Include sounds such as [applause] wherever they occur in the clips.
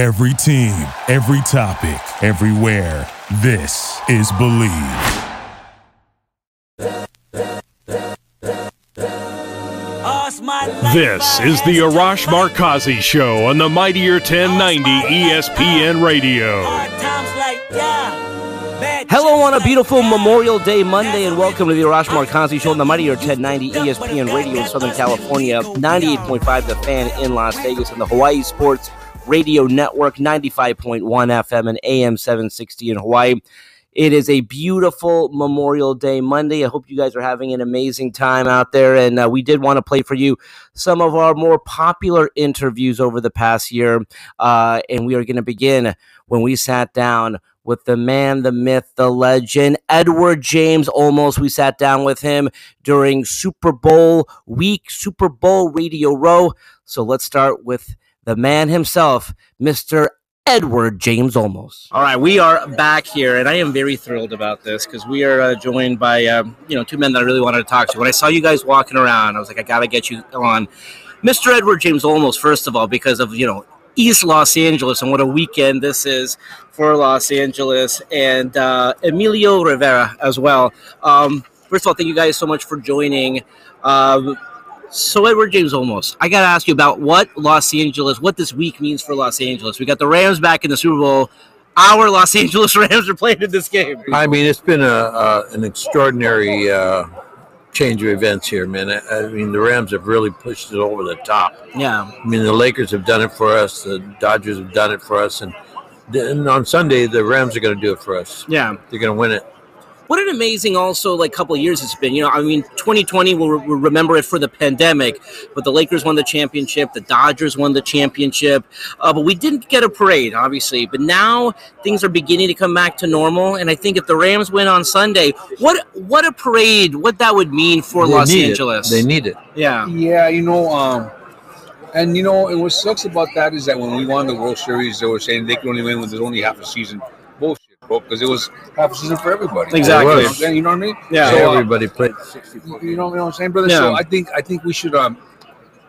Every team, every topic, everywhere. This is Bleav. This is the Arash Markazi Show on the Mightier 1090 ESPN Radio. Hello on a beautiful Memorial Day Monday, and welcome to the Arash Markazi Show on the Mightier 1090 ESPN Radio in Southern California, 98.5 The Fan in Las Vegas, and the Hawaii Sports Radio Network, 95.1 FM and AM 760 in Hawaii. It is a beautiful Memorial Day Monday. I hope you guys are having an amazing time out there. And uh, we did want to play for you some of our more popular interviews over the past year. Uh, and we are going to begin when we sat down with the man, the myth, the legend, Edward James Olmos. We sat down with him during Super Bowl week, Super Bowl Radio Row. So let's start with the man himself, Mr. Edward James Olmos. All right, we are back here, and I am very thrilled about this because we are uh, joined by um, you know two men that I really wanted to talk to. When I saw you guys walking around, I was like, I got to get you on, Mr. Edward James Olmos. First of all, because of you know East Los Angeles and what a weekend this is for Los Angeles, and uh, Emilio Rivera as well. Um, first of all, thank you guys so much for joining. Uh, so Edward James Olmos, I got to ask you about what Los Angeles, what this week means for Los Angeles. We got the Rams back in the Super Bowl. Our Los [laughs] Angeles Rams are playing in this game. I mean, it's been a, uh, an extraordinary uh, change of events here, man. I, I, mean, the Rams have really pushed it over the top. Yeah. I mean, the Lakers have done it for us. The Dodgers have done it for us, and, and on Sunday the Rams are going to do it for us. Yeah. They're going to win it what an amazing also like couple of years it's been. You know i mean 2020 we'll, we'll, remember it for the pandemic but the lakers won the championship the dodgers won the championship uh, but we didn't get a parade obviously but now things are beginning to come back to normal and i think if the rams win on sunday what what a parade what that would mean for they los angeles it. they need it. Yeah. Yeah you know um and you know, and what sucks about that is that when we won the World Series, they were saying they could only win when there's only half a season because it was half a season for everybody. Exactly. You know what I mean? Yeah. So, everybody played 64. You know, what I'm saying, brother? Yeah. So I think I think we should um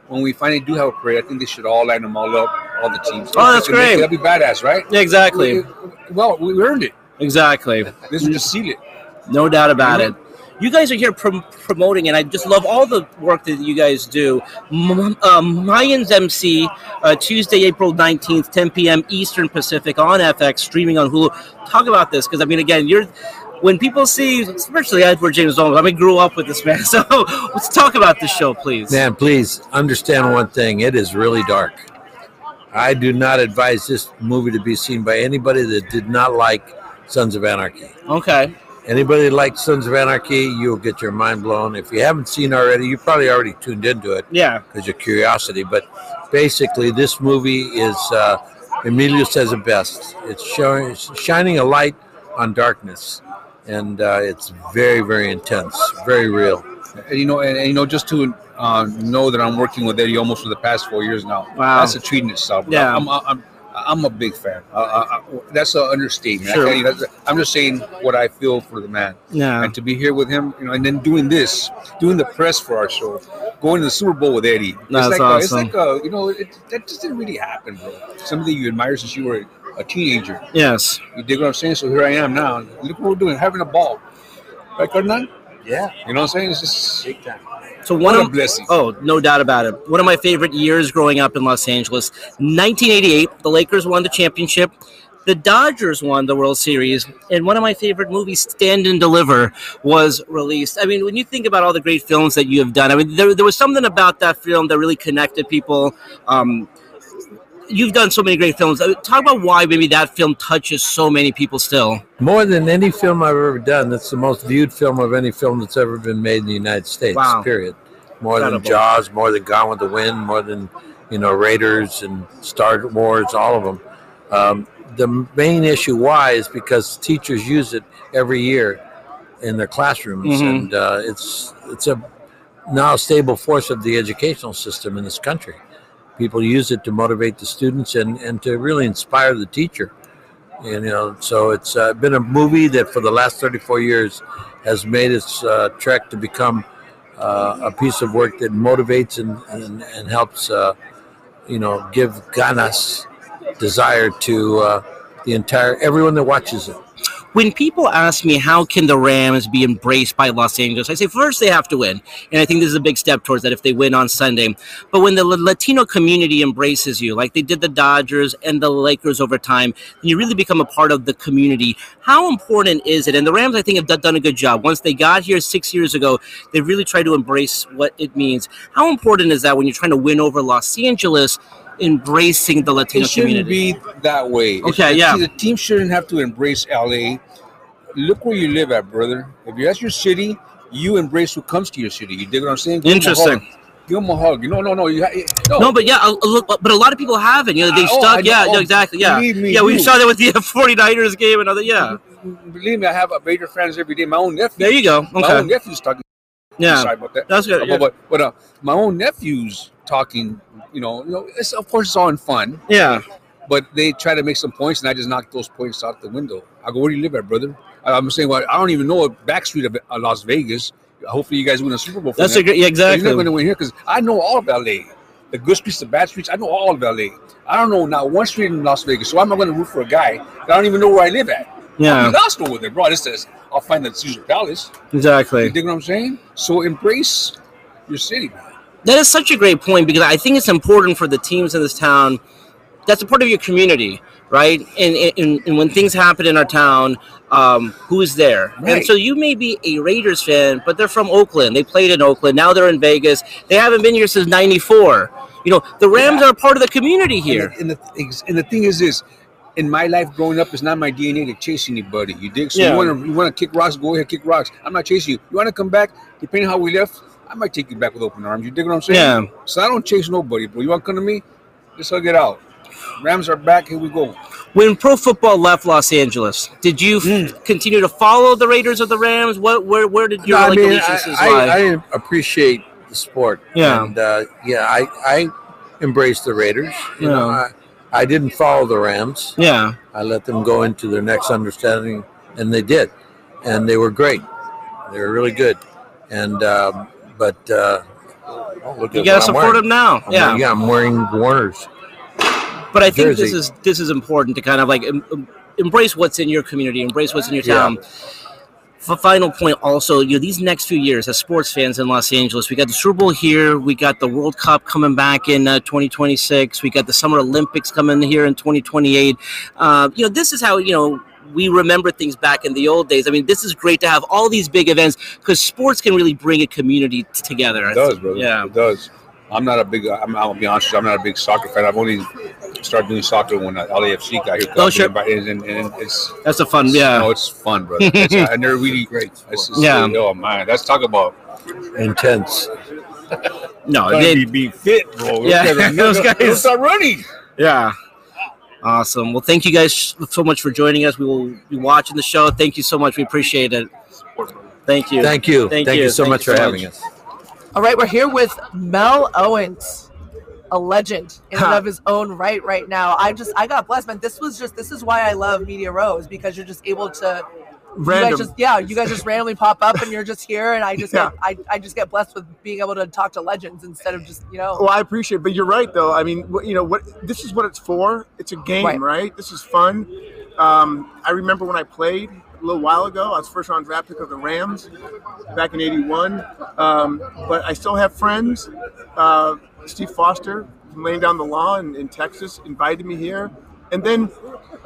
when we finally do have a parade, I think they should all line them all up, all the teams. Oh, that's great. That'd be badass, right? Yeah, exactly. well, we earned it. Exactly. This would just seal it. No doubt about it you guys are here prom- promoting, and I just love all the work that you guys do. M- uh, Mayans MC, uh, Tuesday, April 19th, 10 p.m. Eastern Pacific on FX, streaming on Hulu. Talk about this, because I mean, again, you're. When people see, especially Edward James Olmos, I mean, grew up with this man. [laughs] So let's talk about this show, please. Man, please understand one thing. It is really dark. I do not advise this movie to be seen by anybody that did not like Sons of Anarchy. Okay. Anybody that likes Sons of Anarchy, you'll get your mind blown. If you haven't seen already, you probably already tuned into it. Yeah. Because of curiosity. But basically, this movie is, uh, Emilio says it best. It's showing, it's shining a light on darkness. And uh, it's very, very intense, very real. And, you know, and, and you know, just to uh, know that I'm working with Eddie almost for the past four years now. Wow. That's a treat in itself. Yeah. I'm, I'm, I'm a big fan. Uh, uh, that's an understatement. Sure. I am just saying what I feel for the man. Yeah. And to be here with him, you know, and then doing this, doing the press for our show, going to the Super Bowl with Eddie. That's it's like awesome. A, it's like a, you know, it, that just didn't really happen, bro. Something you admire since you were a teenager. Yes. You dig what I'm saying? So here I am now. Look what we're doing, having a ball. Right, Cardinal? Yeah. You know what I'm saying? It's just big time. So one what of blessing. oh, no doubt about it. One of my favorite years growing up in Los Angeles, 1988. The Lakers won the championship. The Dodgers won the World Series, and one of my favorite movies, Stand and Deliver, was released. I mean, when you think about all the great films that you have done, I mean, there, there was something about that film that really connected people. Um, you've done so many great films. Uh, Talk about why maybe that film touches so many people still. More than any film I've ever done, It's the most viewed film of any film that's ever been made in the United States. Wow. Period. More Incredible. than Jaws, more than Gone with the Wind, more than you know Raiders and Star Wars, all of them. Um, the main issue why is because teachers use it every year in their classrooms, Mhm. and uh, it's it's a now stable force of the educational system in this country. People use it to motivate the students and, and to really inspire the teacher. And, you know, so it's uh, been a movie that for the last 34 years has made its uh, trek to become uh, a piece of work that motivates and, and, and helps, uh, you know, give ganas desire to uh, the entire everyone that watches it. When people ask me how can the Rams be embraced by Los Angeles, I say first they have to win, and I think this is a big step towards that if they win on Sunday. But when the Latino community embraces you, like they did the Dodgers and the Lakers over time, you really become a part of the community. How important is it? And the Rams, I think, have done a good job. Once they got here six years ago, they really tried to embrace what it means. How important is that when you're trying to win over Los Angeles? Embracing the Latino It shouldn't community. be that way. Okay, it- yeah. The team shouldn't have to embrace LA. Look where you live at, brother. If you that's your city, you embrace who comes to your city. You dig what I'm saying? Give Interesting. Give them a hug. No, no, no. You no. No, but yeah, look, but a lot of people haven't. You know, they Uh, oh, stuck. Know. yeah, Oh, exactly. Yeah, me, yeah. We you- saw that with the [laughs] 49ers game and other. Yeah, Believe me, I have a Raider fans every day. My own nephew. there you go. Okay. My own nephew's talking. yeah, Sorry about that. that's good. But, but, but uh, my own nephew's talking. You know, you know. It's of course it's all in fun, Yeah, but they try to make some points, and I just knock those points out the window. I go, "Where do you live at, brother?" I'm saying, "Well, I don't even know a back street of uh, Las Vegas." Hopefully, you guys win a Super Bowl. For that's a great. Yeah, But You're not exactly. going to win here because I know all of LA. The good streets, the bad streets, I know all of LA. I don't know not one street in Las Vegas, so I'm not going to root for a guy that I don't even know where I live at. Yeah, be lost over there, bro. This says I'll find the Caesar Palace. Exactly. You exactly. dig what I'm saying? So embrace your city, man. That is such a great point because I think it's important for the teams in this town. That's a part of your community, right? And, and, and when things happen in our town, um, who's there? And Right. so you may be a Raiders fan, but they're from Oakland. They played in Oakland. Now they're in Vegas. They haven't been here since '94. You know, the Rams Yeah. are a part of the community here. And the, and the, and the thing is this. In my life growing up, it's not my DNA to chase anybody. You dig? So Yeah. you want to you want to kick rocks? Go ahead, kick rocks. I'm not chasing you. You want to come back? Depending on how we left, I might take you back with open arms. You dig what I'm saying? Yeah. So I don't chase nobody, bro. You want to come to me? Let's hug it out. Rams are back. Here we go. When pro football left Los Angeles, did you f- continue to follow the Raiders or the Rams? What, where, where did your No, I mean, allegiances I, lie? I, I appreciate the sport. Yeah. and uh, yeah, I I embrace the Raiders. You know, Yeah. I, I didn't follow the Rams. yeah, I let them go into their next understanding, and they did, and they were great. They were really good, and um, but uh, oh, you got to support them now. I'm Yeah. wearing- yeah, I'm wearing Warner's. but I think this is this is important to kind of like em- em- embrace what's in your community, embrace what's in your Yeah. town. For final point, also, you know, these next few years as sports fans in Los Angeles, we got the Super Bowl here, we got the World Cup coming back in uh, 2026, we got the Summer Olympics coming here in 2028. Uh, you know, this is how you know we remember things back in the old days. I mean, this is great to have all these big events because sports can really bring a community t- together. It does, brother. Yeah. it does. I'm not a big. I'm, I'll be honest. With you, I'm not a big soccer fan. I've only started doing soccer when uh, LAFC got here. Oh, sure. And, and, and it's That's a fun, yeah. No, it's fun, brother. It's, they're really [laughs] great. It's, it's, Yeah. Oh man, let's talk about Intense. No, they- to be, be fit, bro. Yeah, [laughs] Those guys, are- those guys- they'll start running. Yeah. Awesome. Well, thank you guys so much for joining us. We will be watching the show. Thank you so much. We appreciate it. Thank you. Thank you. Thank Thank, you. you. so Thank much you for so having much. us. All right, we're here with Mel Owens, a legend in and of his own right. Right now, I just I got blessed, man. This was just this is why I love Media Rose because you're just able to. You Random. guys just yeah, you guys just randomly pop up and you're just here, and I just Yeah. get, I, I just get blessed with being able to talk to legends instead of just you know. Well, I appreciate it, but you're right though. I mean, what- you know what? This is what it's for. It's a game, Right. right? This is fun. Um, I remember when I played a little while ago. I was first round draft pick of the Rams back in '81. Um, but I still have friends. Uh, Steve Foster from laying down the law in, in Texas invited me here, and then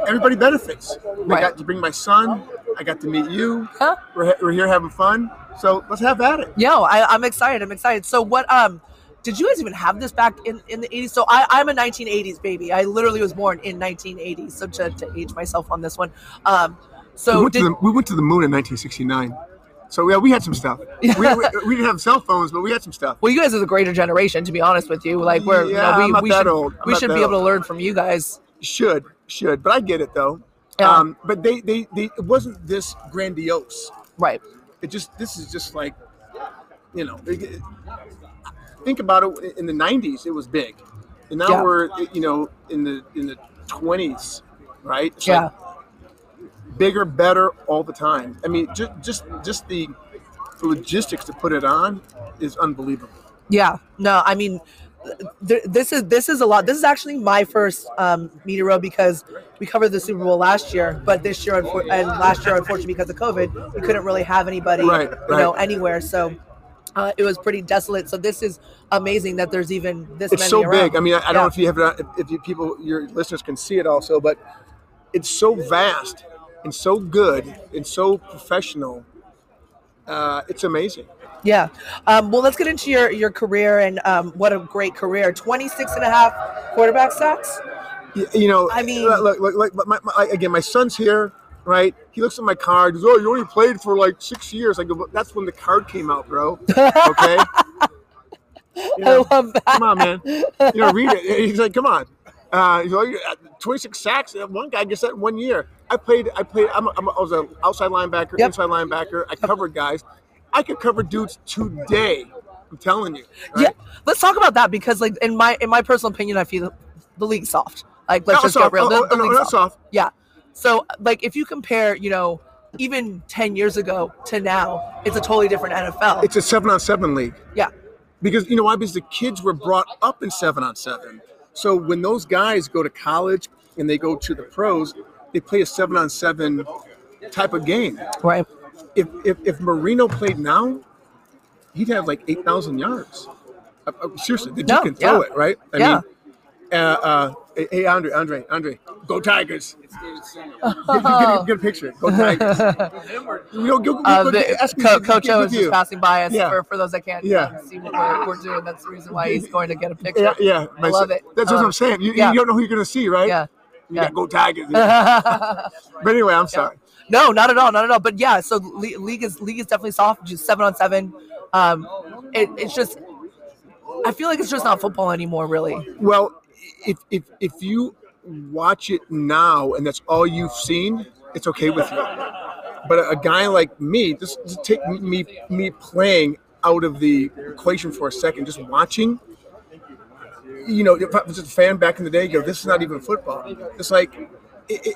everybody benefits. I Right. got to bring my son. I got to meet you. Huh? We're, we're here having fun. So let's have at it. Yo, I, I'm excited. I'm excited. So what? Um, did you guys even have this back in, in the 80s? So I, I'm a 1980s baby. I literally was born in 1980s. So to, to age myself on this one. Um, so we, went did, to the, we went to the moon in 1969. So yeah, we had some stuff. We, we, [laughs] we didn't have cell phones, but we had some stuff. well, you guys are the greater generation, to be honest with you. Like we're, Yeah, you know, we, we that should, old. We should be able to learn from you guys. Should should, but I get it though. Yeah. Um, but they, they they it wasn't this grandiose. Right. It just this is just like, you know, it- it- think about it. In the 90s, it was big, and now Yeah. we're you know in the in the 20s, right? It's Yeah. like bigger, better all the time. I mean, just just just the the logistics to put it on is unbelievable. Yeah. No, I mean, th- this is this is a lot. This is actually my first um, because we covered the Super Bowl last year, but this year unfor- and last year, unfortunately, because of COVID, we couldn't really have anybody, Right, you know, anywhere. So uh, it was pretty desolate. So this is amazing that there's even this. it's many so around. big. I mean, I, I don't know if you have if, if you people your listeners can see it also, but it's so vast and so good and so professional. Uh, it's amazing. Yeah. Um, well, let's get into your, your career and um, what a great career. 26 and a half quarterback sacks. You know, I mean- look, look, look, my, my, like, again, my son's here, right? He looks at my card. He goes, "Oh, you only played for like six years." I go, "But "That's when the card came out, bro." Okay. [laughs] You know, I love that. come on, man. You know, read it. He's like, "Come on." Uh, he's like, "26 sacks." One guy gets that in one year. I played. I played. I'm a, I'm a, I was an outside linebacker, Yep. inside linebacker. I covered guys. I could cover dudes today. I'm telling you. Yeah. Let's talk about that because, like, in my in my personal opinion, I feel the league's soft. Like, let's No, just soft. get real. Oh, The, oh, the no, not soft. Yeah. So, like, if you compare, you know, even 10 years ago to now, it's a totally different NFL. It's a seven on seven league. yeah. because you know why? Because the kids were brought up in seven on seven. So when those guys go to college and they go to the pros, they play a seven on seven type of game. Right. If if, if Marino played now, he'd have like eight thousand yards. Uh, uh, seriously, the dude No, can throw yeah. it, right? I Yeah. mean, uh, uh, hey, hey, Andre, Andre, Andre, go Tigers! Get, get, get a picture. Go [laughs] Tigers! you know, go, go, Uh, go, the, ask Co- Coach get O is just passing by us Yeah. for, for those that can't Yeah. see what we're, we're doing. That's the reason why he's going to get a [laughs] picture. Yeah, yeah. I love it. That's Um, what I'm saying. You, yeah. you don't know who you're going to see, right? Yeah. You Yeah. got to go Tigers. [laughs] but anyway, I'm sorry. No, not at all, not at all. But yeah, so league is league is definitely soft. Just seven on seven. Um, it, it's just, I feel like it's just not football anymore, really. Well, if, if, if you watch it now and that's all you've seen, it's okay with you. But a, guy like me, just, just take me me playing out of the equation for a second, just watching. You know, if I was a fan back in the day, you go, this is not even football. It's like, it,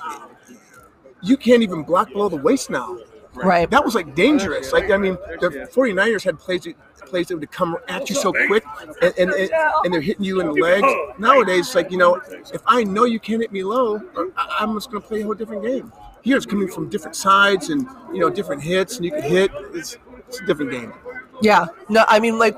you can't even block below the waist now. Right. that was like dangerous. Like I mean, the 49ers had plays that plays that would come at you so quick, and and, and, and they're hitting you in the legs. Nowadays, it's like you know, if I know you can't hit me low, I- I'm just going to play a whole different game. Here it's coming from different sides and you know different hits, and you can hit. It's it's a different game. Yeah. No, I mean, like,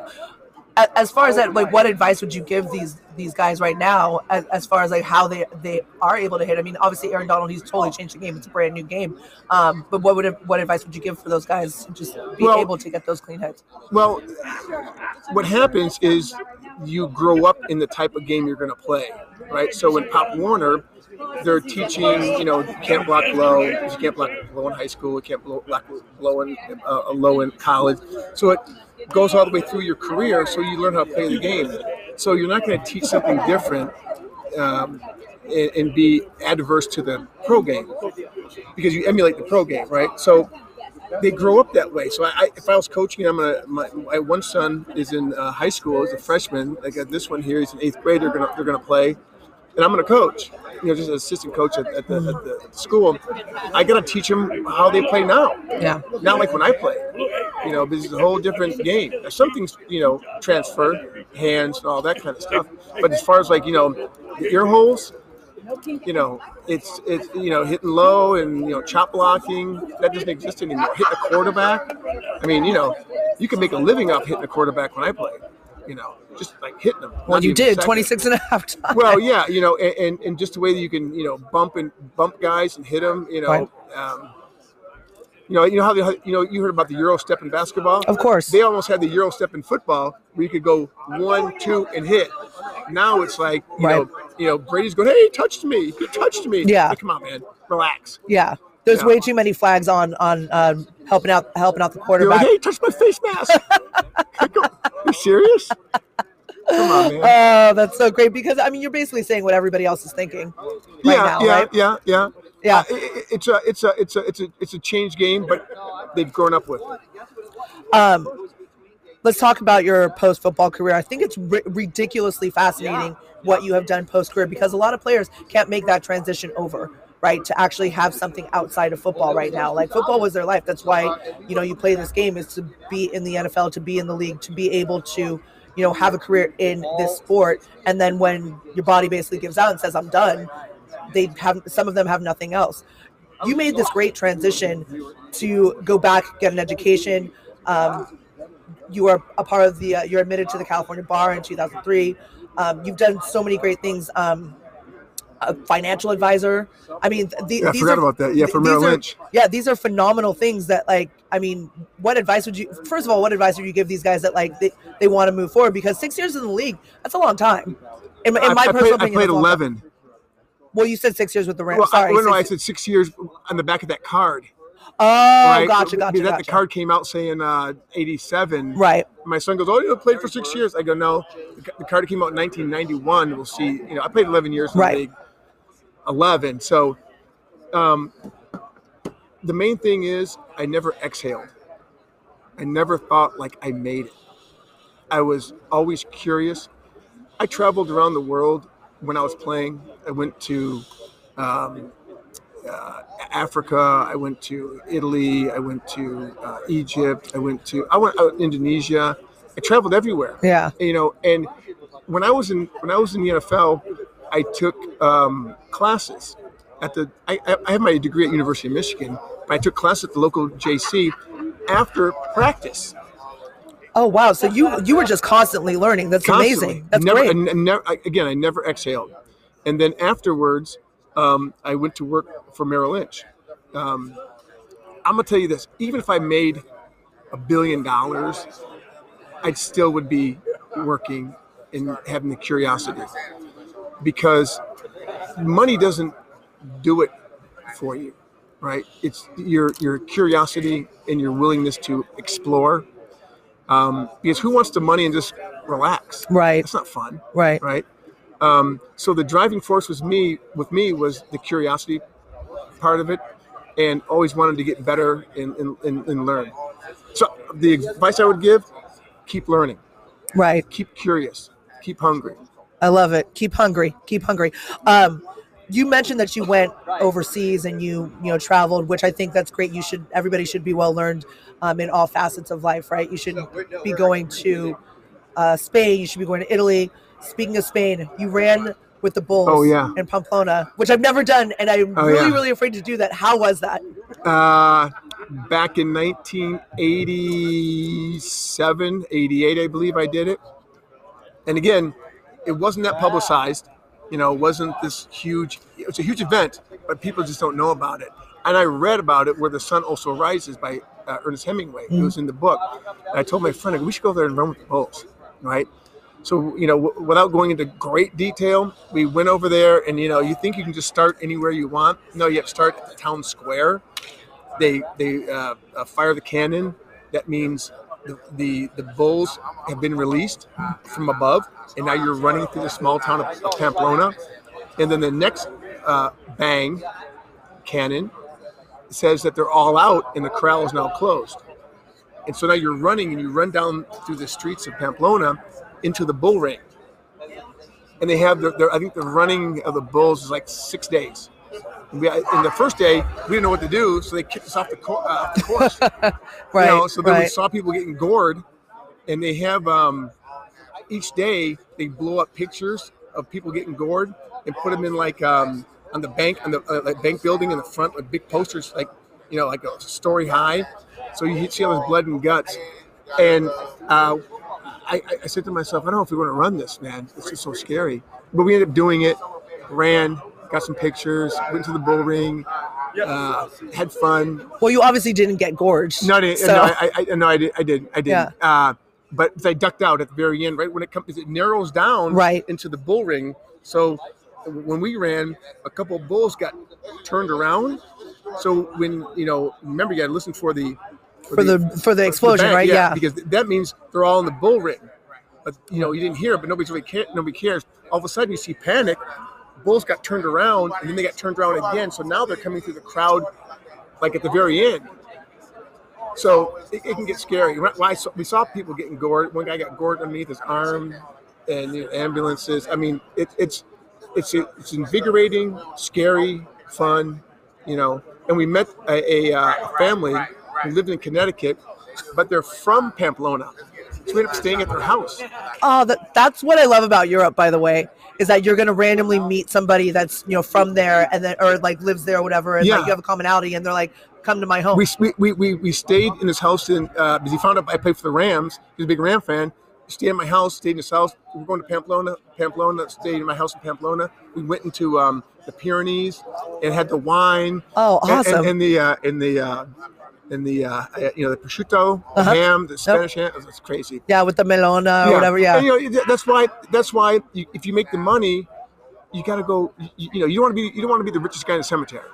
as far as that, like, what advice would you give these these guys right now, as, as far as like how they they are able to hit? I mean, obviously, Aaron Donald, he's totally changed the game. It's a brand new game. Um, but what would what advice would you give for those guys to just be Well- able to get those clean hits? Well, what happens is you grow up in the type of game you're going to play, right? So in Pop Warner, they're teaching, you know, you can't block low, you can't block low in high school, you can't block low in uh, low in college. So it goes all the way through your career, so you learn how to play the game. So you're not going to teach something different um, and, and be adverse to the pro game because you emulate the pro game, right? So they grow up that way. So I, I, if I was coaching, I'm gonna. My, my one son is in uh, high school. He's a freshman. I got this one here. He's an eighth grader. They're gonna they're gonna play, and I'm gonna coach. You know, just an assistant coach at, at, the, at the school. I gotta teach them how they play now. Yeah. Not like when I played. You know, this is a whole different game. Now, Some things, you know, transfer, hands and all that kind of stuff. But as far as like, you know, the ear holes, you know, it's it's you know hitting low and you know chop blocking that doesn't exist anymore. Hitting a quarterback, I mean, you know, you can make a living off hitting a quarterback when I played. You know, just like hitting them. Well, you did second. 26 and a half [laughs] times. Well, yeah, you know, and, and, and just the way that you can, you know, bump and bump guys and hit them, you know, Right. um, you know, you know how the, you know you heard about the Euro step in basketball. Of course. they almost had the Euro step in football where you could go one, two, and hit. Now it's like you Right. know, you know, Brady's going, "Hey, he touched me! He touched me!" Yeah. Like, come on, man, relax. Yeah. There's Yeah. way too many flags on on um, helping out helping out the quarterback. like, "Hey, touch my face mask!" You serious? Come on, man. Oh, that's so great because I mean you're basically saying what everybody else is thinking right yeah, now, yeah, right? yeah, yeah, Yeah. Uh, it- it- it's a, it's a, it's a, it's a, it's a change game, but they've grown up with. it. Um, let's talk about your post football career. I think it's ri- ridiculously fascinating what you have done post career because a lot of players can't make that transition over. Right to actually have something outside of football right now. Like football was their life. That's why you know you play this game is to be in the NFL, to be in the league, to be able to you know, have a career in this sport, and then when your body basically gives out and says, "I'm done," they have some of them have nothing else. You made this great transition to go back, get an education. Um, you are a part of the. Uh, you're admitted to the California Bar in 2003. Um, you've done so many great things. Um, a financial advisor. I mean, the, Yeah, I these forgot are, about that. Yeah, for Merrill are- Yeah, these are phenomenal things that, like, I mean, what advice would you? First of all, what advice would you give these guys that like they, they want to move forward? Because six years in the league, that's a long time. In, in I, my I personal played, I played long time. 11. Well, you said six years with the Rams. Well, I, Sorry, well, no, I said six years on the back of that card. oh, right? gotcha, gotcha, That gotcha. the card came out saying uh, 87. Right. My son goes, "Oh, you played for six years." I go, "No, the card came out in 1991." We'll see. You know, I played 11 years in Right. The league. 11. So, um, the main thing is, I never exhaled. I never thought like I made it. I was always curious. I traveled around the world when I was playing. I went to um, uh, Africa. I went to Italy. I went to uh, Egypt. I went to I went out Indonesia. I traveled everywhere. Yeah. You know, and when I was in when I was in the NFL, I took um, classes at the. I, I have my degree at University of Michigan, but I took classes at the local JC after practice. Oh wow! So you you were just constantly learning. That's Constantly. amazing. That's never, great. I n- never, I, again, I never exhaled. And then afterwards, um, I went to work for Merrill Lynch. Um, I'm gonna tell you this: even if I made a billion dollars, I still would be working and having the curiosity because money doesn't do it for you, right? It's your your curiosity and your willingness to explore. Um, because who wants the money and just relax? Right. It's not fun, right. right? Um, so the driving force was me. With me was the curiosity part of it, and always wanted to get better and, and, and, and learn. So the advice I would give: keep learning, Right. keep curious, keep hungry. I love it. Keep hungry. Keep hungry. Um, you mentioned that you went overseas and you you know traveled, which I think that's great. You should everybody should be well learned um, in all facets of life, right? You should be going to uh, Spain. You should be going to Italy. Speaking of Spain, you ran with the Bulls Oh, yeah. in Pamplona, which I've never done, and I'm Oh, really yeah. really afraid to do that. How was that? Uh, back in 1987, 88, I believe I did it. And again, it wasn't that publicized. You know, it wasn't this huge. It was a huge event, but people just don't know about it. And I read about it where the sun also rises by uh, Ernest Hemingway. It was in the book. And I told my friend, go, we should go there and run with the Bulls, right? So you know, w- without going into great detail, we went over there, and you know, you think you can just start anywhere you want. No, you have to start at the town square. They they uh, uh, fire the cannon. That means the, the bulls have been released from above, and now you're running through the small town of, of Pamplona. And then the next uh, bang cannon says that they're all out, and the corral is now closed. And so now you're running, and you run down through the streets of Pamplona into the bull ring. And they have their, their I think the running of the bulls is like six days. We, in the first day, we didn't know what to do, so they kicked us off the, co- uh, off the course. Right. [laughs] You know, so then we saw people getting gored, and they have um, each day they blow up pictures of people getting gored and put them in like um, on the bank on the uh, like bank building in the front with big posters like you know like a story high, so you see all this blood and guts. And uh, I, I- said to myself, I don't know if we're going to run this, man. It's just so scary. But we ended up doing it. Ran, got some pictures, went to the bull ring, uh, had fun. well, you obviously didn't get gorged. No, I didn't. so, No, I, I, no, I did. I did. I did. Yeah. Uh, but they ducked out at the very end, right when it comes, it narrows down Right. into the bull ring. So when we ran, a couple of bulls got turned around. So when you know, remember, you got to listen for the for the for the explosion, bang, right? Yeah. because that means they're all in the bull ring. But you know, you didn't hear it, but nobody's really care, nobody cares. All of a sudden, you see panic. Bulls got turned around, and then they got turned around again. So now they're coming through the crowd, like at the very end. So it, it can get scary. We saw people getting gored. One guy got gored underneath his arm, and you know, ambulances. I mean, it, it's it's it's invigorating, scary, fun, you know. And we met a, a uh, family who lived in Connecticut, but they're from Pamplona. So we ended up staying at their house. Oh, that, that's what I love about Europe, by the way, is that you're going to randomly meet somebody that's you know from there and then or like lives there or whatever, and Yeah. like you have a commonality, and they're like, "Come to my home." We, we, we, we, we stayed in his house in, uh, because he found out I played for the Rams. He's a big Ram fan. He stayed at my house, stayed in his house. We were going to Pamplona. Pamplona, stayed in my house in Pamplona. We went into um, the Pyrenees and had the wine. Oh, and- and- awesome. And, the, uh, and the, uh, and the, uh, you know, the prosciutto, Uh-huh. ham, the Spanish ham. It's crazy. yeah, with the melona or whatever. Yeah. And, you know, that's why. That's why. You, if you make the money, you got to go. You, you know, you don't want to be. You don't want to be the richest guy in the cemetery.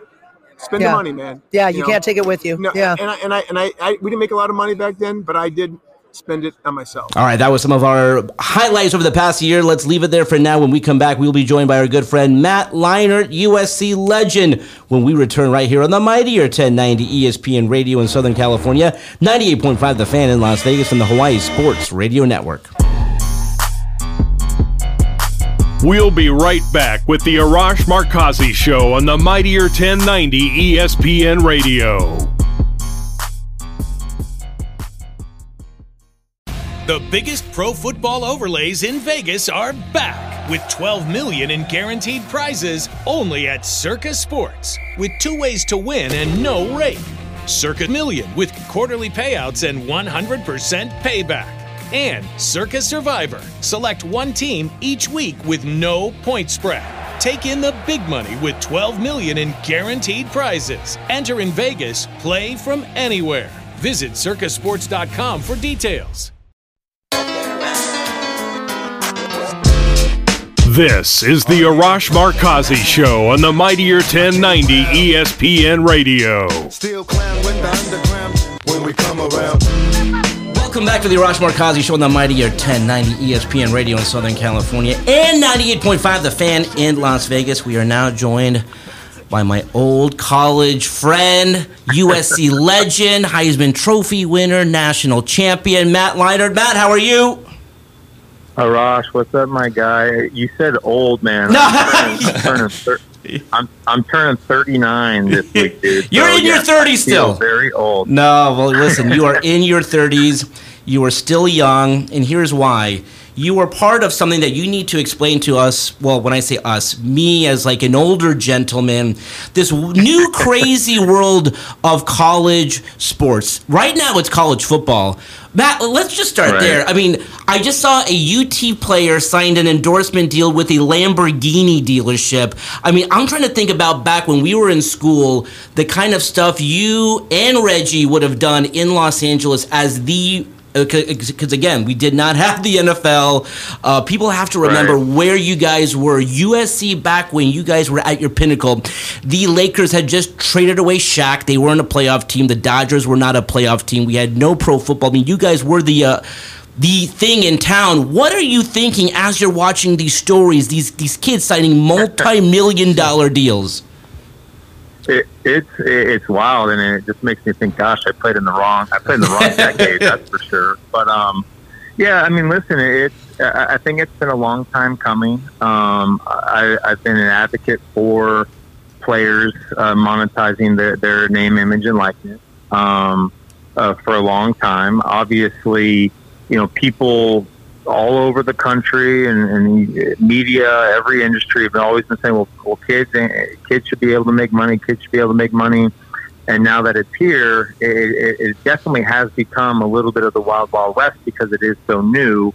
Spend Yeah. the money, man. yeah, you know? can't take it with you. No, yeah. and I and I and I, I we didn't make a lot of money back then, but I did spend it on myself. All right, that was some of our highlights over the past year. Let's leave it there for now. When we come back, we'll be joined by our good friend Matt Leinart, USC legend, when we return right here on the mightier 1090 ESPN Radio in Southern California, 98.5 The Fan in Las Vegas, and the Hawaii Sports Radio Network. We'll be right back with the Arash Markazi Show on the Mightier 1090 ESPN Radio. The biggest pro football overlays in Vegas are back with 12 million in guaranteed prizes only at Circa Sports with two ways to win and no rake. Circa Million with quarterly payouts and 100% payback. And Circa Survivor. Select one team each week with no point spread. Take in the big money with 12 million in guaranteed prizes. Enter in Vegas, play from anywhere. Visit circasports.com for details. This is the Arash Markazi Show on the Mightier 1090 ESPN Radio. Still clown with the underground when we come around. Welcome back to the Arash Markazi Show on the Mightier 1090 ESPN Radio in Southern California and 98.5 The Fan in Las Vegas. We are now joined by my old college friend, USC [laughs] legend, Heisman Trophy winner, national champion, Matt Leinart. Matt, how are you? Arash, what's up, my guy? You said old man. I'm [laughs] turning, turning thir- I'm I'm turning 39 this [laughs] week, dude. You're in your 30s still. Very old. No, well, listen, you are in your 30s. You are still young, and here's why. You are part of something that you need to explain to us. Well, when I say us, me as like an older gentleman, this new [laughs] crazy world of college sports. Right now, it's college football. Matt, let's just start Right. there. I mean, I just saw a UT player signed an endorsement deal with a Lamborghini dealership. I mean, I'm trying to think about back when we were in school, the kind of stuff you and Reggie would have done in Los Angeles as the because again, we did not [laughs] have the NFL. Uh, people have to remember Right. where you guys were. USC back when you guys were at your pinnacle, the Lakers had just traded away Shaq. They weren't a playoff team. The Dodgers were not a playoff team. We had no pro football. I mean, you guys were the. Uh, the thing in town. What are you thinking as you're watching these stories? These these kids signing [laughs] multi-million dollar deals. It, it's it's wild, and it just makes me think, gosh, I played in the wrong. I played in the wrong [laughs] decade, that's for sure. But um, yeah, I mean, listen, it's. I I think it's been a long time coming. Um, I, I've been an advocate for players uh, monetizing their, their name, image, and likeness um, uh, for a long time. Obviously, you know, people all over the country and, and media, every industry have always been saying, well, well, kids, eh, kids should be able to make money. Kids should be able to make money. And now that it's here, it, it, it definitely has become a little bit of the wild, wild west because it is so new.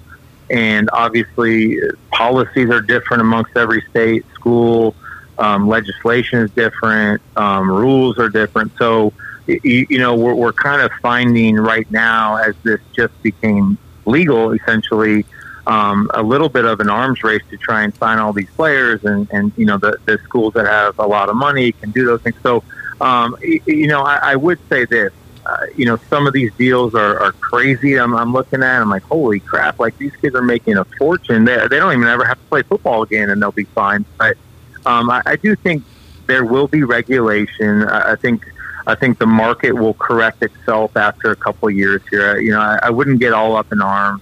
And obviously, policies are different amongst every state, school, um, legislation is different, um, rules are different. So, y- y- you know, we're, we're kind of finding right now as this just became legal, essentially, um, a little bit of an arms race to try and sign all these players, and, and you know, the, the schools that have a lot of money can do those things. So, um, you know, I, I would say this. Uh, you know, some of these deals are, are crazy. I'm, I'm looking at. I'm like, holy crap! Like these kids are making a fortune. They, they don't even ever have to play football again, and they'll be fine. But um, I, I do think there will be regulation. I, I think I think the market will correct itself after a couple years here. You know, I, I wouldn't get all up in arms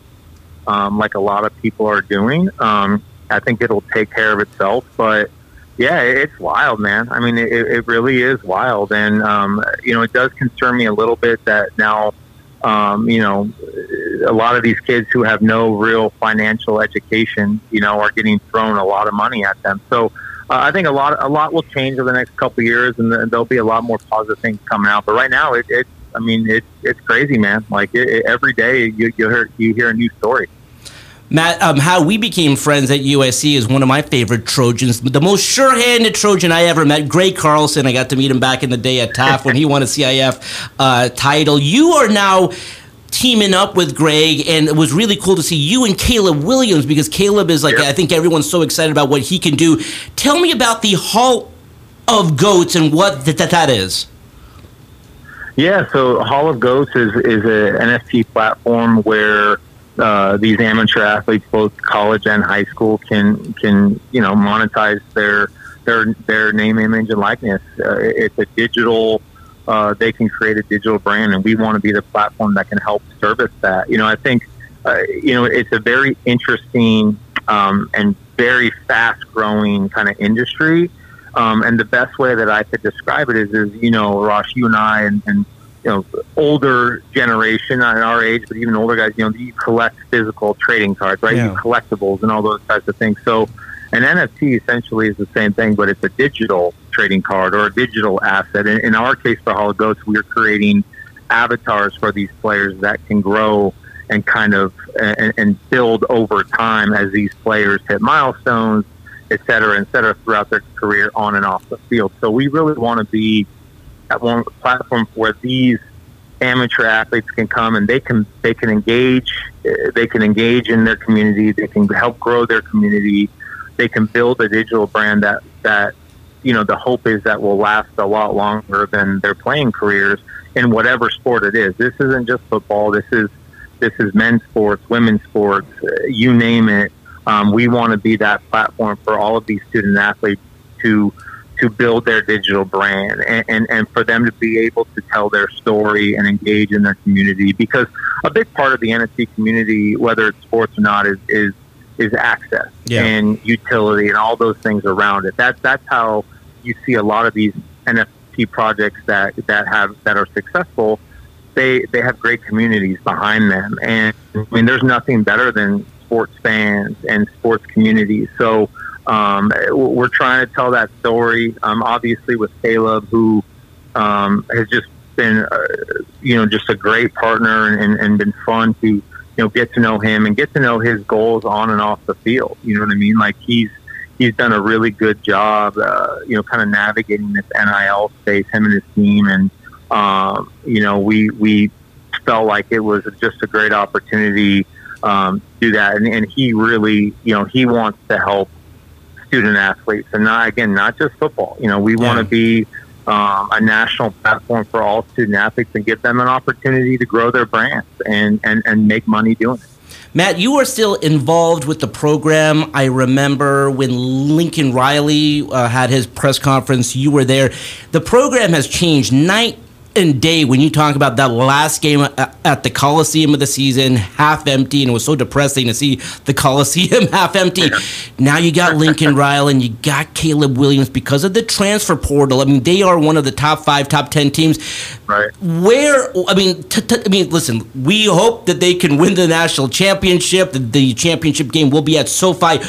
um, like a lot of people are doing. Um, I think it'll take care of itself, but yeah, it's wild, man. I mean, it, it really is wild, and um, you know, it does concern me a little bit that now um, you know, a lot of these kids who have no real financial education, you know, are getting thrown a lot of money at them. So uh, I think a lot a lot will change over the next couple of years, and there'll be a lot more positive things coming out. But right now, it, it I mean, it's it's crazy, man. Like it, it, every day, you you hear you hear a new story. Matt, um, how we became friends at USC is one of my favorite Trojans. The most sure-handed Trojan I ever met, Greg Carlson. I got to meet him back in the day at TAF when he won a CIF uh, title. You are now teaming up with Greg, and it was really cool to see you and Caleb Williams because Caleb is like, I think everyone's so excited about what he can do. Tell me about the Hall of Goats and what that, that, that is. Yeah, so Hall of Goats is, is an NFT platform where uh, these amateur athletes, both college and high school, can can you know monetize their their their name, image, and likeness. Uh, it's a digital. Uh, they can create a digital brand, and we want to be the platform that can help service that. You know, I think uh, you know it's a very interesting um, and very fast growing kind of industry. Um, and the best way that I could describe it is, is you know, Rosh, you and I, and, and you know, older generation, not our age, but even older guys, you know, you collect physical trading cards, right? Yeah. You collectibles and all those types of things. So an NFT essentially is the same thing, but it's a digital trading card or a digital asset. In, in our case, for Hall of Goats, we're creating avatars for these players that can grow and kind of and, and build over time as these players hit milestones, et cetera, et cetera, throughout their career on and off the field. So we really want to be at one platform where these amateur athletes can come and they can they can engage uh, they can engage in their community they can help grow their community they can build a digital brand that that you know the hope is that will last a lot longer than their playing careers in whatever sport it is this isn't just football this is this is men's sports women's sports you name it um, we want to be that platform for all of these student athletes to to build their digital brand and, and, and for them to be able to tell their story and engage in their community. Because a big part of the NFT community, whether it's sports or not, is, is is access yeah. and utility and all those things around it. That that's how you see a lot of these NFT projects that that have that are successful. They they have great communities behind them, and I mean, there's nothing better than sports fans and sports communities. So um, we're trying to tell that story. Um, obviously, with Caleb, who um, has just been, uh, you know, just a great partner and, and been fun to, you know, get to know him and get to know his goals on and off the field. You know what I mean? Like he's he's done a really good job, uh, you know, kind of navigating this NIL space, him and his team, and um, you know, we we felt like it was just a great opportunity um, to do that, and, and he really, you know, he wants to help student athletes, and not again, not just football. You know, we yeah. want to be um, a national platform for all student athletes and give them an opportunity to grow their brands and, and, and make money doing it. Matt, you are still involved with the program. I remember when Lincoln Riley uh, had his press conference, you were there. The program has changed night and day when you talk about that last game at the Coliseum of the season, half empty, and it was so depressing to see the Coliseum [laughs] half empty. Now you got Lincoln Riley and you got Caleb Williams because of the transfer portal. I mean, they are one of the top five, top ten teams. Right. Where I mean, t- t- I mean, listen, we hope that they can win the national championship. The, the championship game will be at SoFi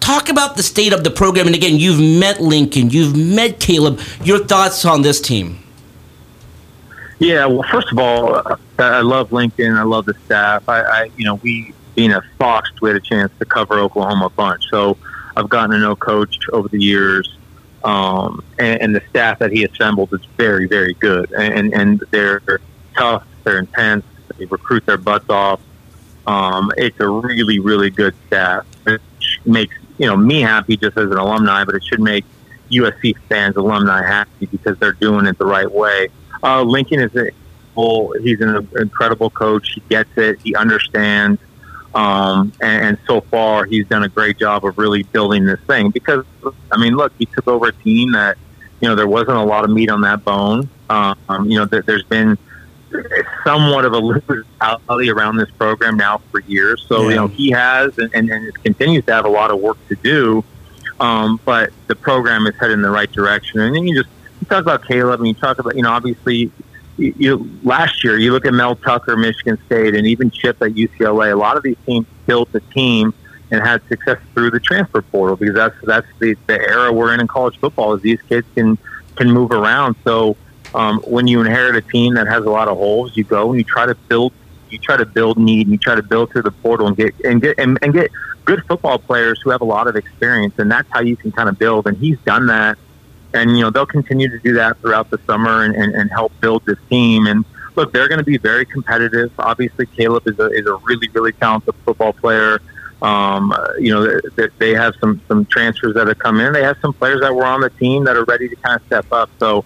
talk about the state of the program. And again, you've met Lincoln, you've met Caleb. Your thoughts on this team? Yeah, well, first of all, uh, I love Lincoln. I love the staff. I, I, you know, we being a Fox, we had a chance to cover Oklahoma a bunch. So I've gotten to know Coach over the years, um, and, and the staff that he assembled is very, very good. And and they're tough. They're intense. They recruit their butts off. Um, it's a really, really good staff. It makes you know me happy just as an alumni, but it should make USC fans, alumni happy because they're doing it the right way. Uh, Lincoln is a well, he's an incredible coach. He gets it. He understands. Um, and, and, so far, he's done a great job of really building this thing. Because I mean, look, he took over a team that you know there wasn't a lot of meat on that bone. Um, you know, there, there's been somewhat of a losing around this program now for years. So yeah. you know, he has and, and, and continues to have a lot of work to do. Um, but the program is headed in the right direction. And then you just you talk about Caleb and you talk about, you know, obviously you, you last year, you look at Mel Tucker, Michigan State, and even Chip at UCLA. A lot of these teams built a team and had success through the transfer portal because that's that's the, the era we're in in college football. Is these kids can can move around. So um, when you inherit a team that has a lot of holes, you go and you try to build you try to build need and you try to build through the portal and get and get and, and get good football players who have a lot of experience and that's how you can kind of build and he's done that and you know they'll continue to do that throughout the summer and, and, and help build this team and look they're going to be very competitive obviously caleb is a, is a really really talented football player um, you know they, they have some some transfers that have come in they have some players that were on the team that are ready to kind of step up so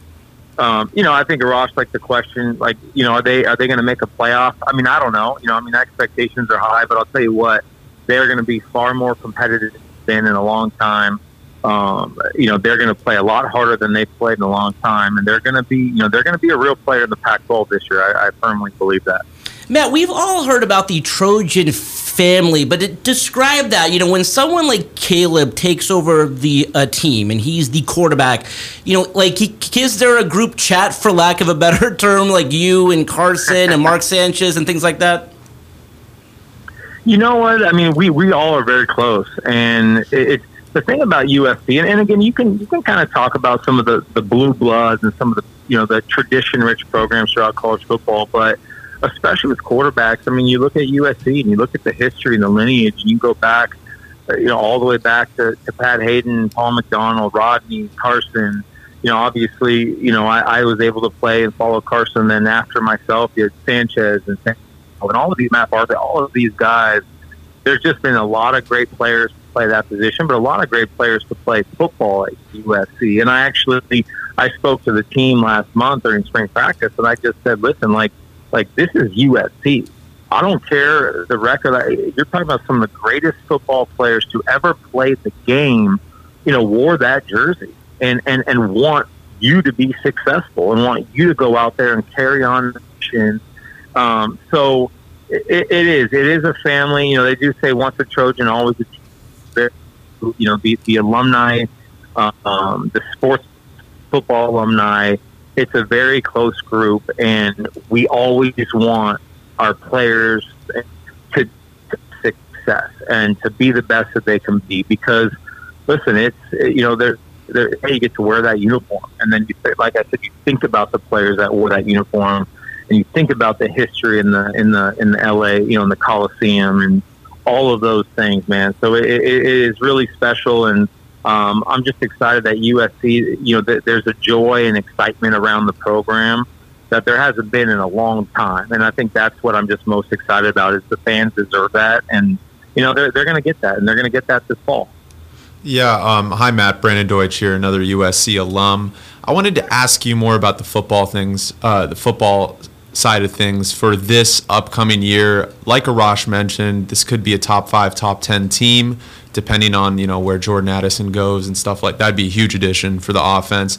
um, you know, I think Arash like the question, like, you know, are they are they going to make a playoff? I mean, I don't know. You know, I mean, expectations are high, but I'll tell you what, they're going to be far more competitive than in a long time. Um, you know, they're going to play a lot harder than they've played in a long time, and they're going to be, you know, they're going to be a real player in the Pac-12 this year. I, I firmly believe that. Matt, we've all heard about the Trojan family, but it, describe that. You know, when someone like Caleb takes over the uh, team and he's the quarterback, you know, like he, is there a group chat, for lack of a better [laughs] term, like you and Carson and Mark Sanchez and things like that? You know what? I mean, we, we all are very close, and it, it's the thing about USC. And, and again, you can you can kind of talk about some of the the blue bloods and some of the you know the tradition rich programs throughout college football, but especially with quarterbacks. I mean, you look at USC and you look at the history and the lineage, and you go back, uh, you know, all the way back to, to Pat Haden, Paul McDonald, Rodney, Carson. You know, obviously, you know, I, I was able to play and follow Carson. Then after myself, you had Sanchez and and all of these Matt Barkley, all of these guys. There's just been a lot of great players play that position, but a lot of great players to play football at USC. And I actually, I spoke to the team last month during spring practice, and I just said, listen, like like this is USC. I don't care the record. You're talking about some of the greatest football players to ever play the game. You know, wore that jersey and and and want you to be successful and want you to go out there and carry on the mission. Um, so it, it is. It is a family. You know, they do say once a Trojan, always a. You know, the the alumni, um, the sports football alumni it's a very close group, and we always want our players to, to success and to be the best that they can be. Because, listen, it's you know they're, they're you get to wear that uniform, and then you like I said, you think about the players that wore that uniform, and you think about the history in the in the in the LA, you know, in the Coliseum, and all of those things, man. So it, it is really special and um, I'm just excited that USC, you know, th- there's a joy and excitement around the program that there hasn't been in a long time, and I think that's what I'm just most excited about. Is the fans deserve that, and you know they're they're going to get that, and they're going to get that this fall. Yeah. Um, hi, Matt. Brandon Deutsch here, another USC alum. I wanted to ask you more about the football things, uh, the football side of things for this upcoming year. Like Arash mentioned, this could be a top five, top ten team depending on you know where Jordan Addison goes and stuff like that. That'd be a huge addition for the offense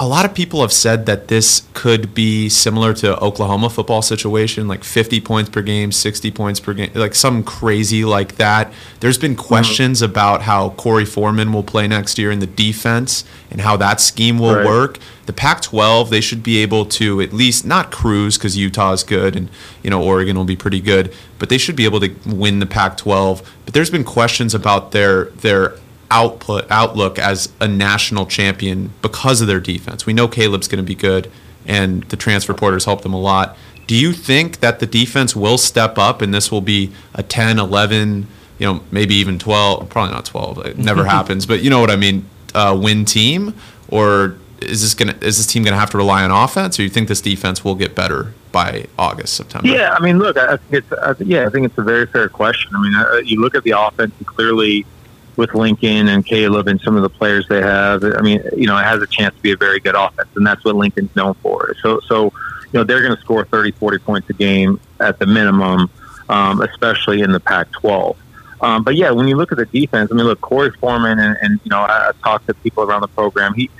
a lot of people have said that this could be similar to Oklahoma football situation, like 50 points per game, 60 points per game, like some crazy like that. There's been mm-hmm. questions mm-hmm. about how Korey Foreman will play next year in the defense and how that scheme will right. work. The Pac-12, they should be able to at least not cruise because Utah is good and you know Oregon will be pretty good, but they should be able to win the Pac-12. But there's been questions about their their output outlook as a national champion because of their defense. We know Caleb's going to be good, and the transfer porters helped them a lot. Do you think that the defense will step up and this will be a 10, 11, you know, maybe even 12, probably not 12, it never [laughs] happens, but you know what I mean, uh, win team? Or is this going to, is this team going to have to rely on offense or you think this defense will get better by August, September? Yeah, I mean, look, I think it's, I think, yeah, I think it's a very fair question. I mean, uh, you look at the offense and clearly – with Lincoln and Caleb and some of the players they have, I mean, you know, it has a chance to be a very good offense, and that's what Lincoln's known for. So, so you know, they're going to score 30, 40 points a game at the minimum, um, especially in the Pac-12. Um, but yeah, when you look at the defense, I mean, look, Korey Foreman, and, and you know, I, I've talked to people around the program. He,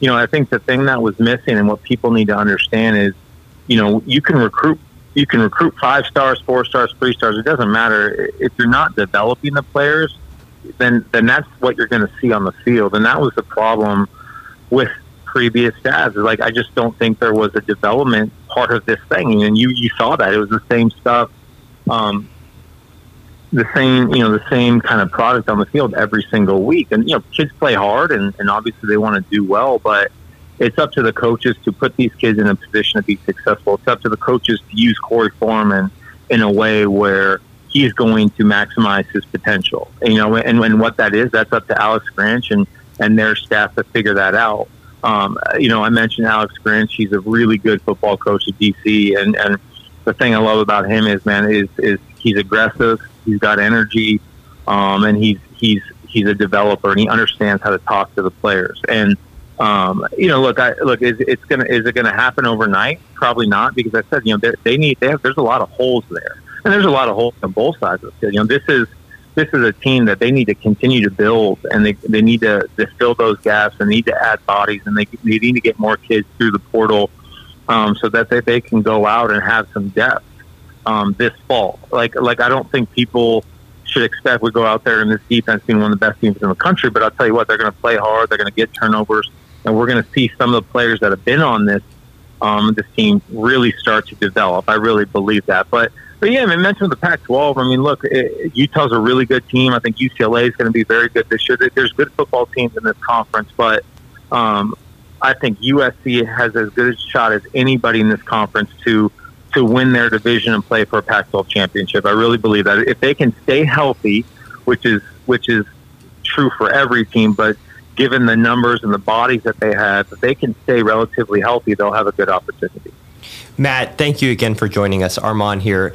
you know, I think the thing that was missing and what people need to understand is, you know, you can recruit you can recruit five stars, four stars, three stars. It doesn't matter if you're not developing the players then then that's what you're going to see on the field, and that was the problem with previous staffs. Like I just don't think there was a development part of this thing, and you you saw that it was the same stuff, um, the same you know the same kind of product on the field every single week. And you know, kids play hard, and, and obviously they want to do well, but it's up to the coaches to put these kids in a position to be successful. It's up to the coaches to use Korey Foreman in a way where he's going to maximize his potential. You know, and, and what that is, that's up to Alex Grinch and, and their staff to figure that out. Um, you know, I mentioned Alex Grinch. He's a really good football coach at DC, and, and the thing I love about him is, man, is is he's aggressive. He's got energy, um, and he's he's he's a developer, and he understands how to talk to the players. And um, you know, look, I look, is it's gonna is it gonna happen overnight? Probably not, because I said, you know, they need they have there's a lot of holes there, and there's a lot of holes on both sides of the field. You know, this is this is a team that they need to continue to build, and they they need to, to fill those gaps, and need to add bodies, and they they need to get more kids through the portal, um, so that they, they can go out and have some depth um, this fall. Like like I don't think people should expect we go out there in this defense being one of the best teams in the country, but I'll tell you what, they're going to play hard, they're going to get turnovers and we're going to see some of the players that have been on this um, this team really start to develop. I really believe that. But but yeah, I mean, mentioned the Pac-12. I mean, look, it, Utah's a really good team. I think UCLA is going to be very good this year. There's good football teams in this conference, but um, I think USC has as good a shot as anybody in this conference to to win their division and play for a Pac-12 championship. I really believe that if they can stay healthy, which is which is true for every team, but given the numbers and the bodies that they have, if they can stay relatively healthy, they'll have a good opportunity. Matt, thank you again for joining us. Armand here.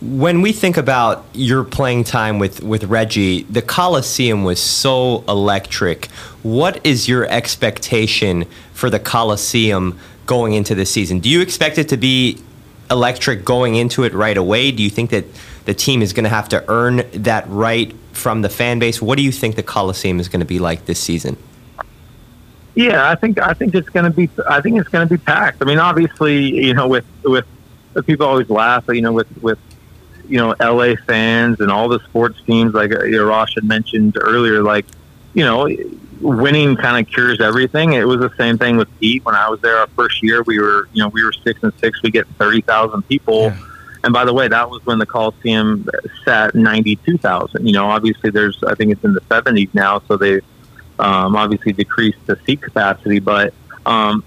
When we think about your playing time with, with Reggie, the Coliseum was so electric. What is your expectation for the Coliseum going into the season? Do you expect it to be electric going into it right away? Do you think that the team is going to have to earn that right from the fan base. What do you think the Coliseum is going to be like this season? Yeah, I think I think it's going to be I think it's going to be packed. I mean, obviously, you know, with with people always laugh, you know, with with you know LA fans and all the sports teams like uh, you know, Rosh had mentioned earlier, like you know, winning kind of cures everything. It was the same thing with Pete when I was there our first year. We were you know we were six and six. We get thirty thousand people. Yeah and by the way, that was when the Coliseum sat 92,000. You know, obviously there's, I think it's in the 70s now, so they've um, obviously decreased the seat capacity. But um,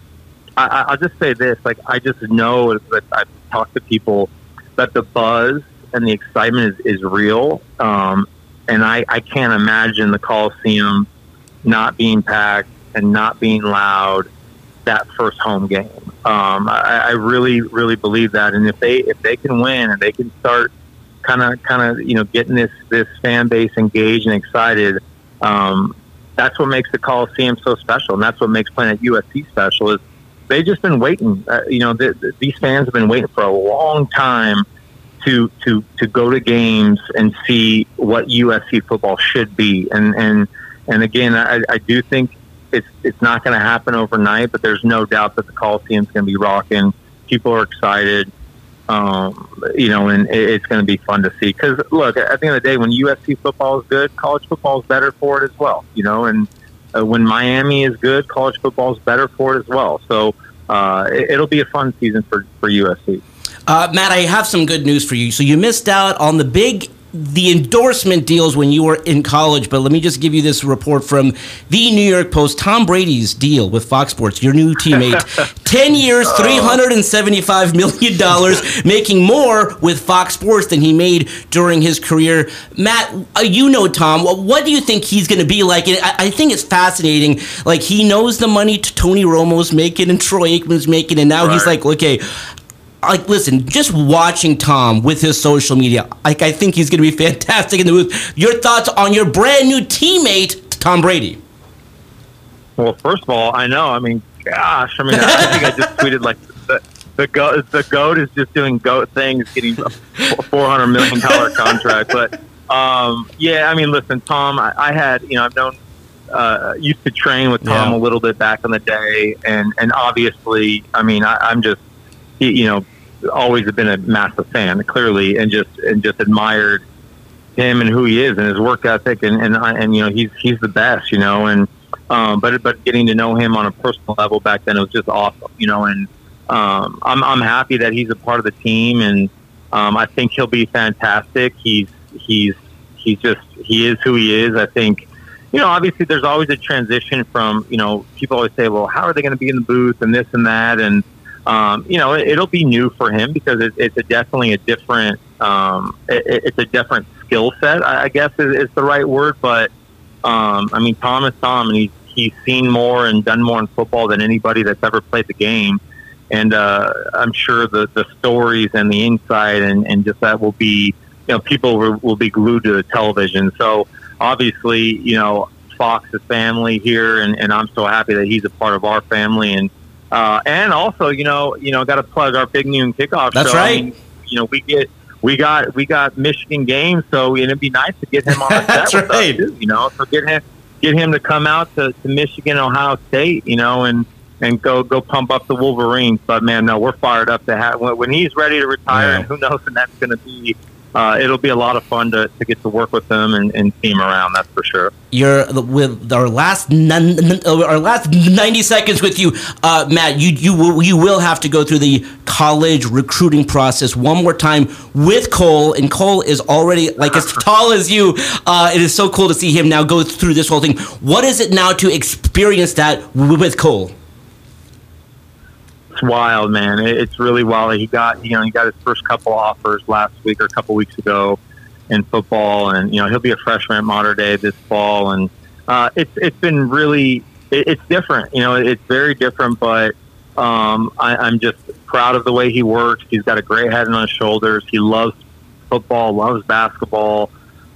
I, I'll just say this, like, I just know that I've talked to people that the buzz and the excitement is, is real. Um, and I, I can't imagine the Coliseum not being packed and not being loud that first home game. Um, I, I really, really believe that, and if they if they can win and they can start kind of kind of you know getting this this fan base engaged and excited, um, that's what makes the Coliseum so special, and that's what makes playing at USC special. Is they've just been waiting. Uh, you know, the, the, these fans have been waiting for a long time to to to go to games and see what USC football should be, and and and again, I, I do think it's it's not going to happen overnight, but there's no doubt that the Coliseum's going to be rocking. People are excited, um, you know, and it, it's going to be fun to see. Because look, at the end of the day, when USC football is good, college football is better for it as well. You know, and uh, when Miami is good, college football is better for it as well. So uh, it, will be a fun season for for USC. Uh, Matt, I have some good news for you. So you missed out on the big the endorsement deals when you were in college, but let me just give you this report from the New York Post. Tom Brady's deal with Fox Sports, your new teammate, [laughs] 10 years, $375 million, making more with Fox Sports than he made during his career. Matt, uh, you know Tom. What do you think he's going to be like? I think it's fascinating. Like, he knows the money Tony Romo's making and Troy Aikman's making, and now right. he's like, okay, like listen, just watching Tom with his social media, like I think he's going to be [laughs] fantastic in the booth. Your thoughts on your brand new teammate, Tom Brady? Well, first of all, I know. I mean, gosh, I mean, I think I just tweeted like the the goat the goat is just doing goat things, getting a four hundred million dollar contract. But um, yeah, I mean, listen, Tom, I, I had you know I've known uh, used to train with Tom yeah. a little bit back in the day, and and obviously, I mean, I, I'm just you know always have been a massive fan, clearly, and just and just admired him and who he is and his work ethic, and and, and you know he's he's the best, you know, and Um, but but getting to know him on a personal level back then it was just awesome, you know. And um, I'm I'm happy that he's a part of the team, and um, I think he'll be fantastic. He's he's he's just he is who he is. I think you know obviously there's always a transition from you know people always say well how are they going to be in the booth and this and that and um, you know it, will be new for him because it, it's a definitely a different um, it, it's a different skill set I, I guess is, is the right word but um, I mean Thomas Tom and he's he's seen more and done more in football than anybody that's ever played the game and uh, I'm sure the the stories and the insight and, and just that will be you know people will, will be glued to the television. So obviously you know Fox's family here, and, and I'm so happy that he's a part of our family and. Uh, and also, you know, you know, got to plug our big noon kickoff. That's show. right. I mean, you know, we get we got we got Michigan games, so it'd be nice to get him on [laughs] the set That's with right. too. You know, so get him get him to come out to, to Michigan, Ohio State. You know, and and go go pump up the Wolverines. But man, no, we're fired up to have when, when he's ready to retire, Yeah. and who knows when that's going to be. Uh, it'll be a lot of fun to, to get to work with them and, and him around. That's for sure. You're with our last uh, our last ninety seconds with you, uh, Matt. You you will, you will have to go through the college recruiting process one more time with Cole, and Cole is already like as [laughs] tall as you. Uh, it is so cool to see him now go through this whole thing. What is it now to experience that with Cole? It's wild, man. It, it's really wild. He got, you know, he got his first couple offers last week or a couple weeks ago in football, and you know, he'll be a freshman at Mater Dei this fall, and uh, it's it's been really, it, it's different. You know, it's very different, but um, I, I'm just proud of the way he works. He's got a great head on his shoulders. He loves football, loves basketball.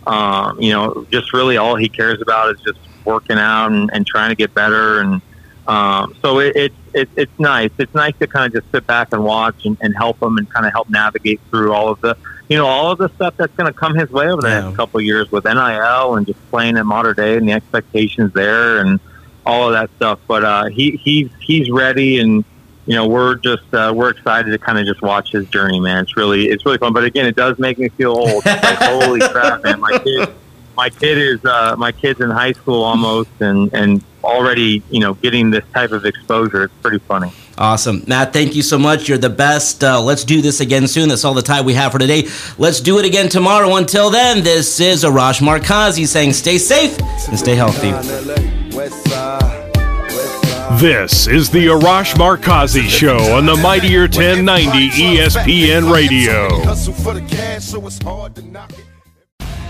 Um, you know, just really all he cares about is just working out and, and trying to get better. And um, so it, it, it, it's nice. It's nice to kind of just sit back and watch and, and help him and kind of help navigate through all of the, you know, all of the stuff that's going to come his way over the Yeah. next couple of years with NIL and just playing at Mater Dei and the expectations there and all of that stuff. But uh, he, he's he's ready and you know we're just uh, we're excited to kind of just watch his journey, man. It's really it's really fun. But again, it does make me feel old. Like [laughs] holy crap, man! My kid, my kid is uh, my kid's in high school almost, and and already you know getting this type of exposure. It's pretty funny. Awesome. Matt, thank you so much. You're the best. Uh, let's do this again soon. That's all the time we have for today. Let's do it again tomorrow. Until then, this is Arash Markazi saying stay safe and stay healthy. This is the Arash Markazi Show on the Mightier 1090 ESPN Radio.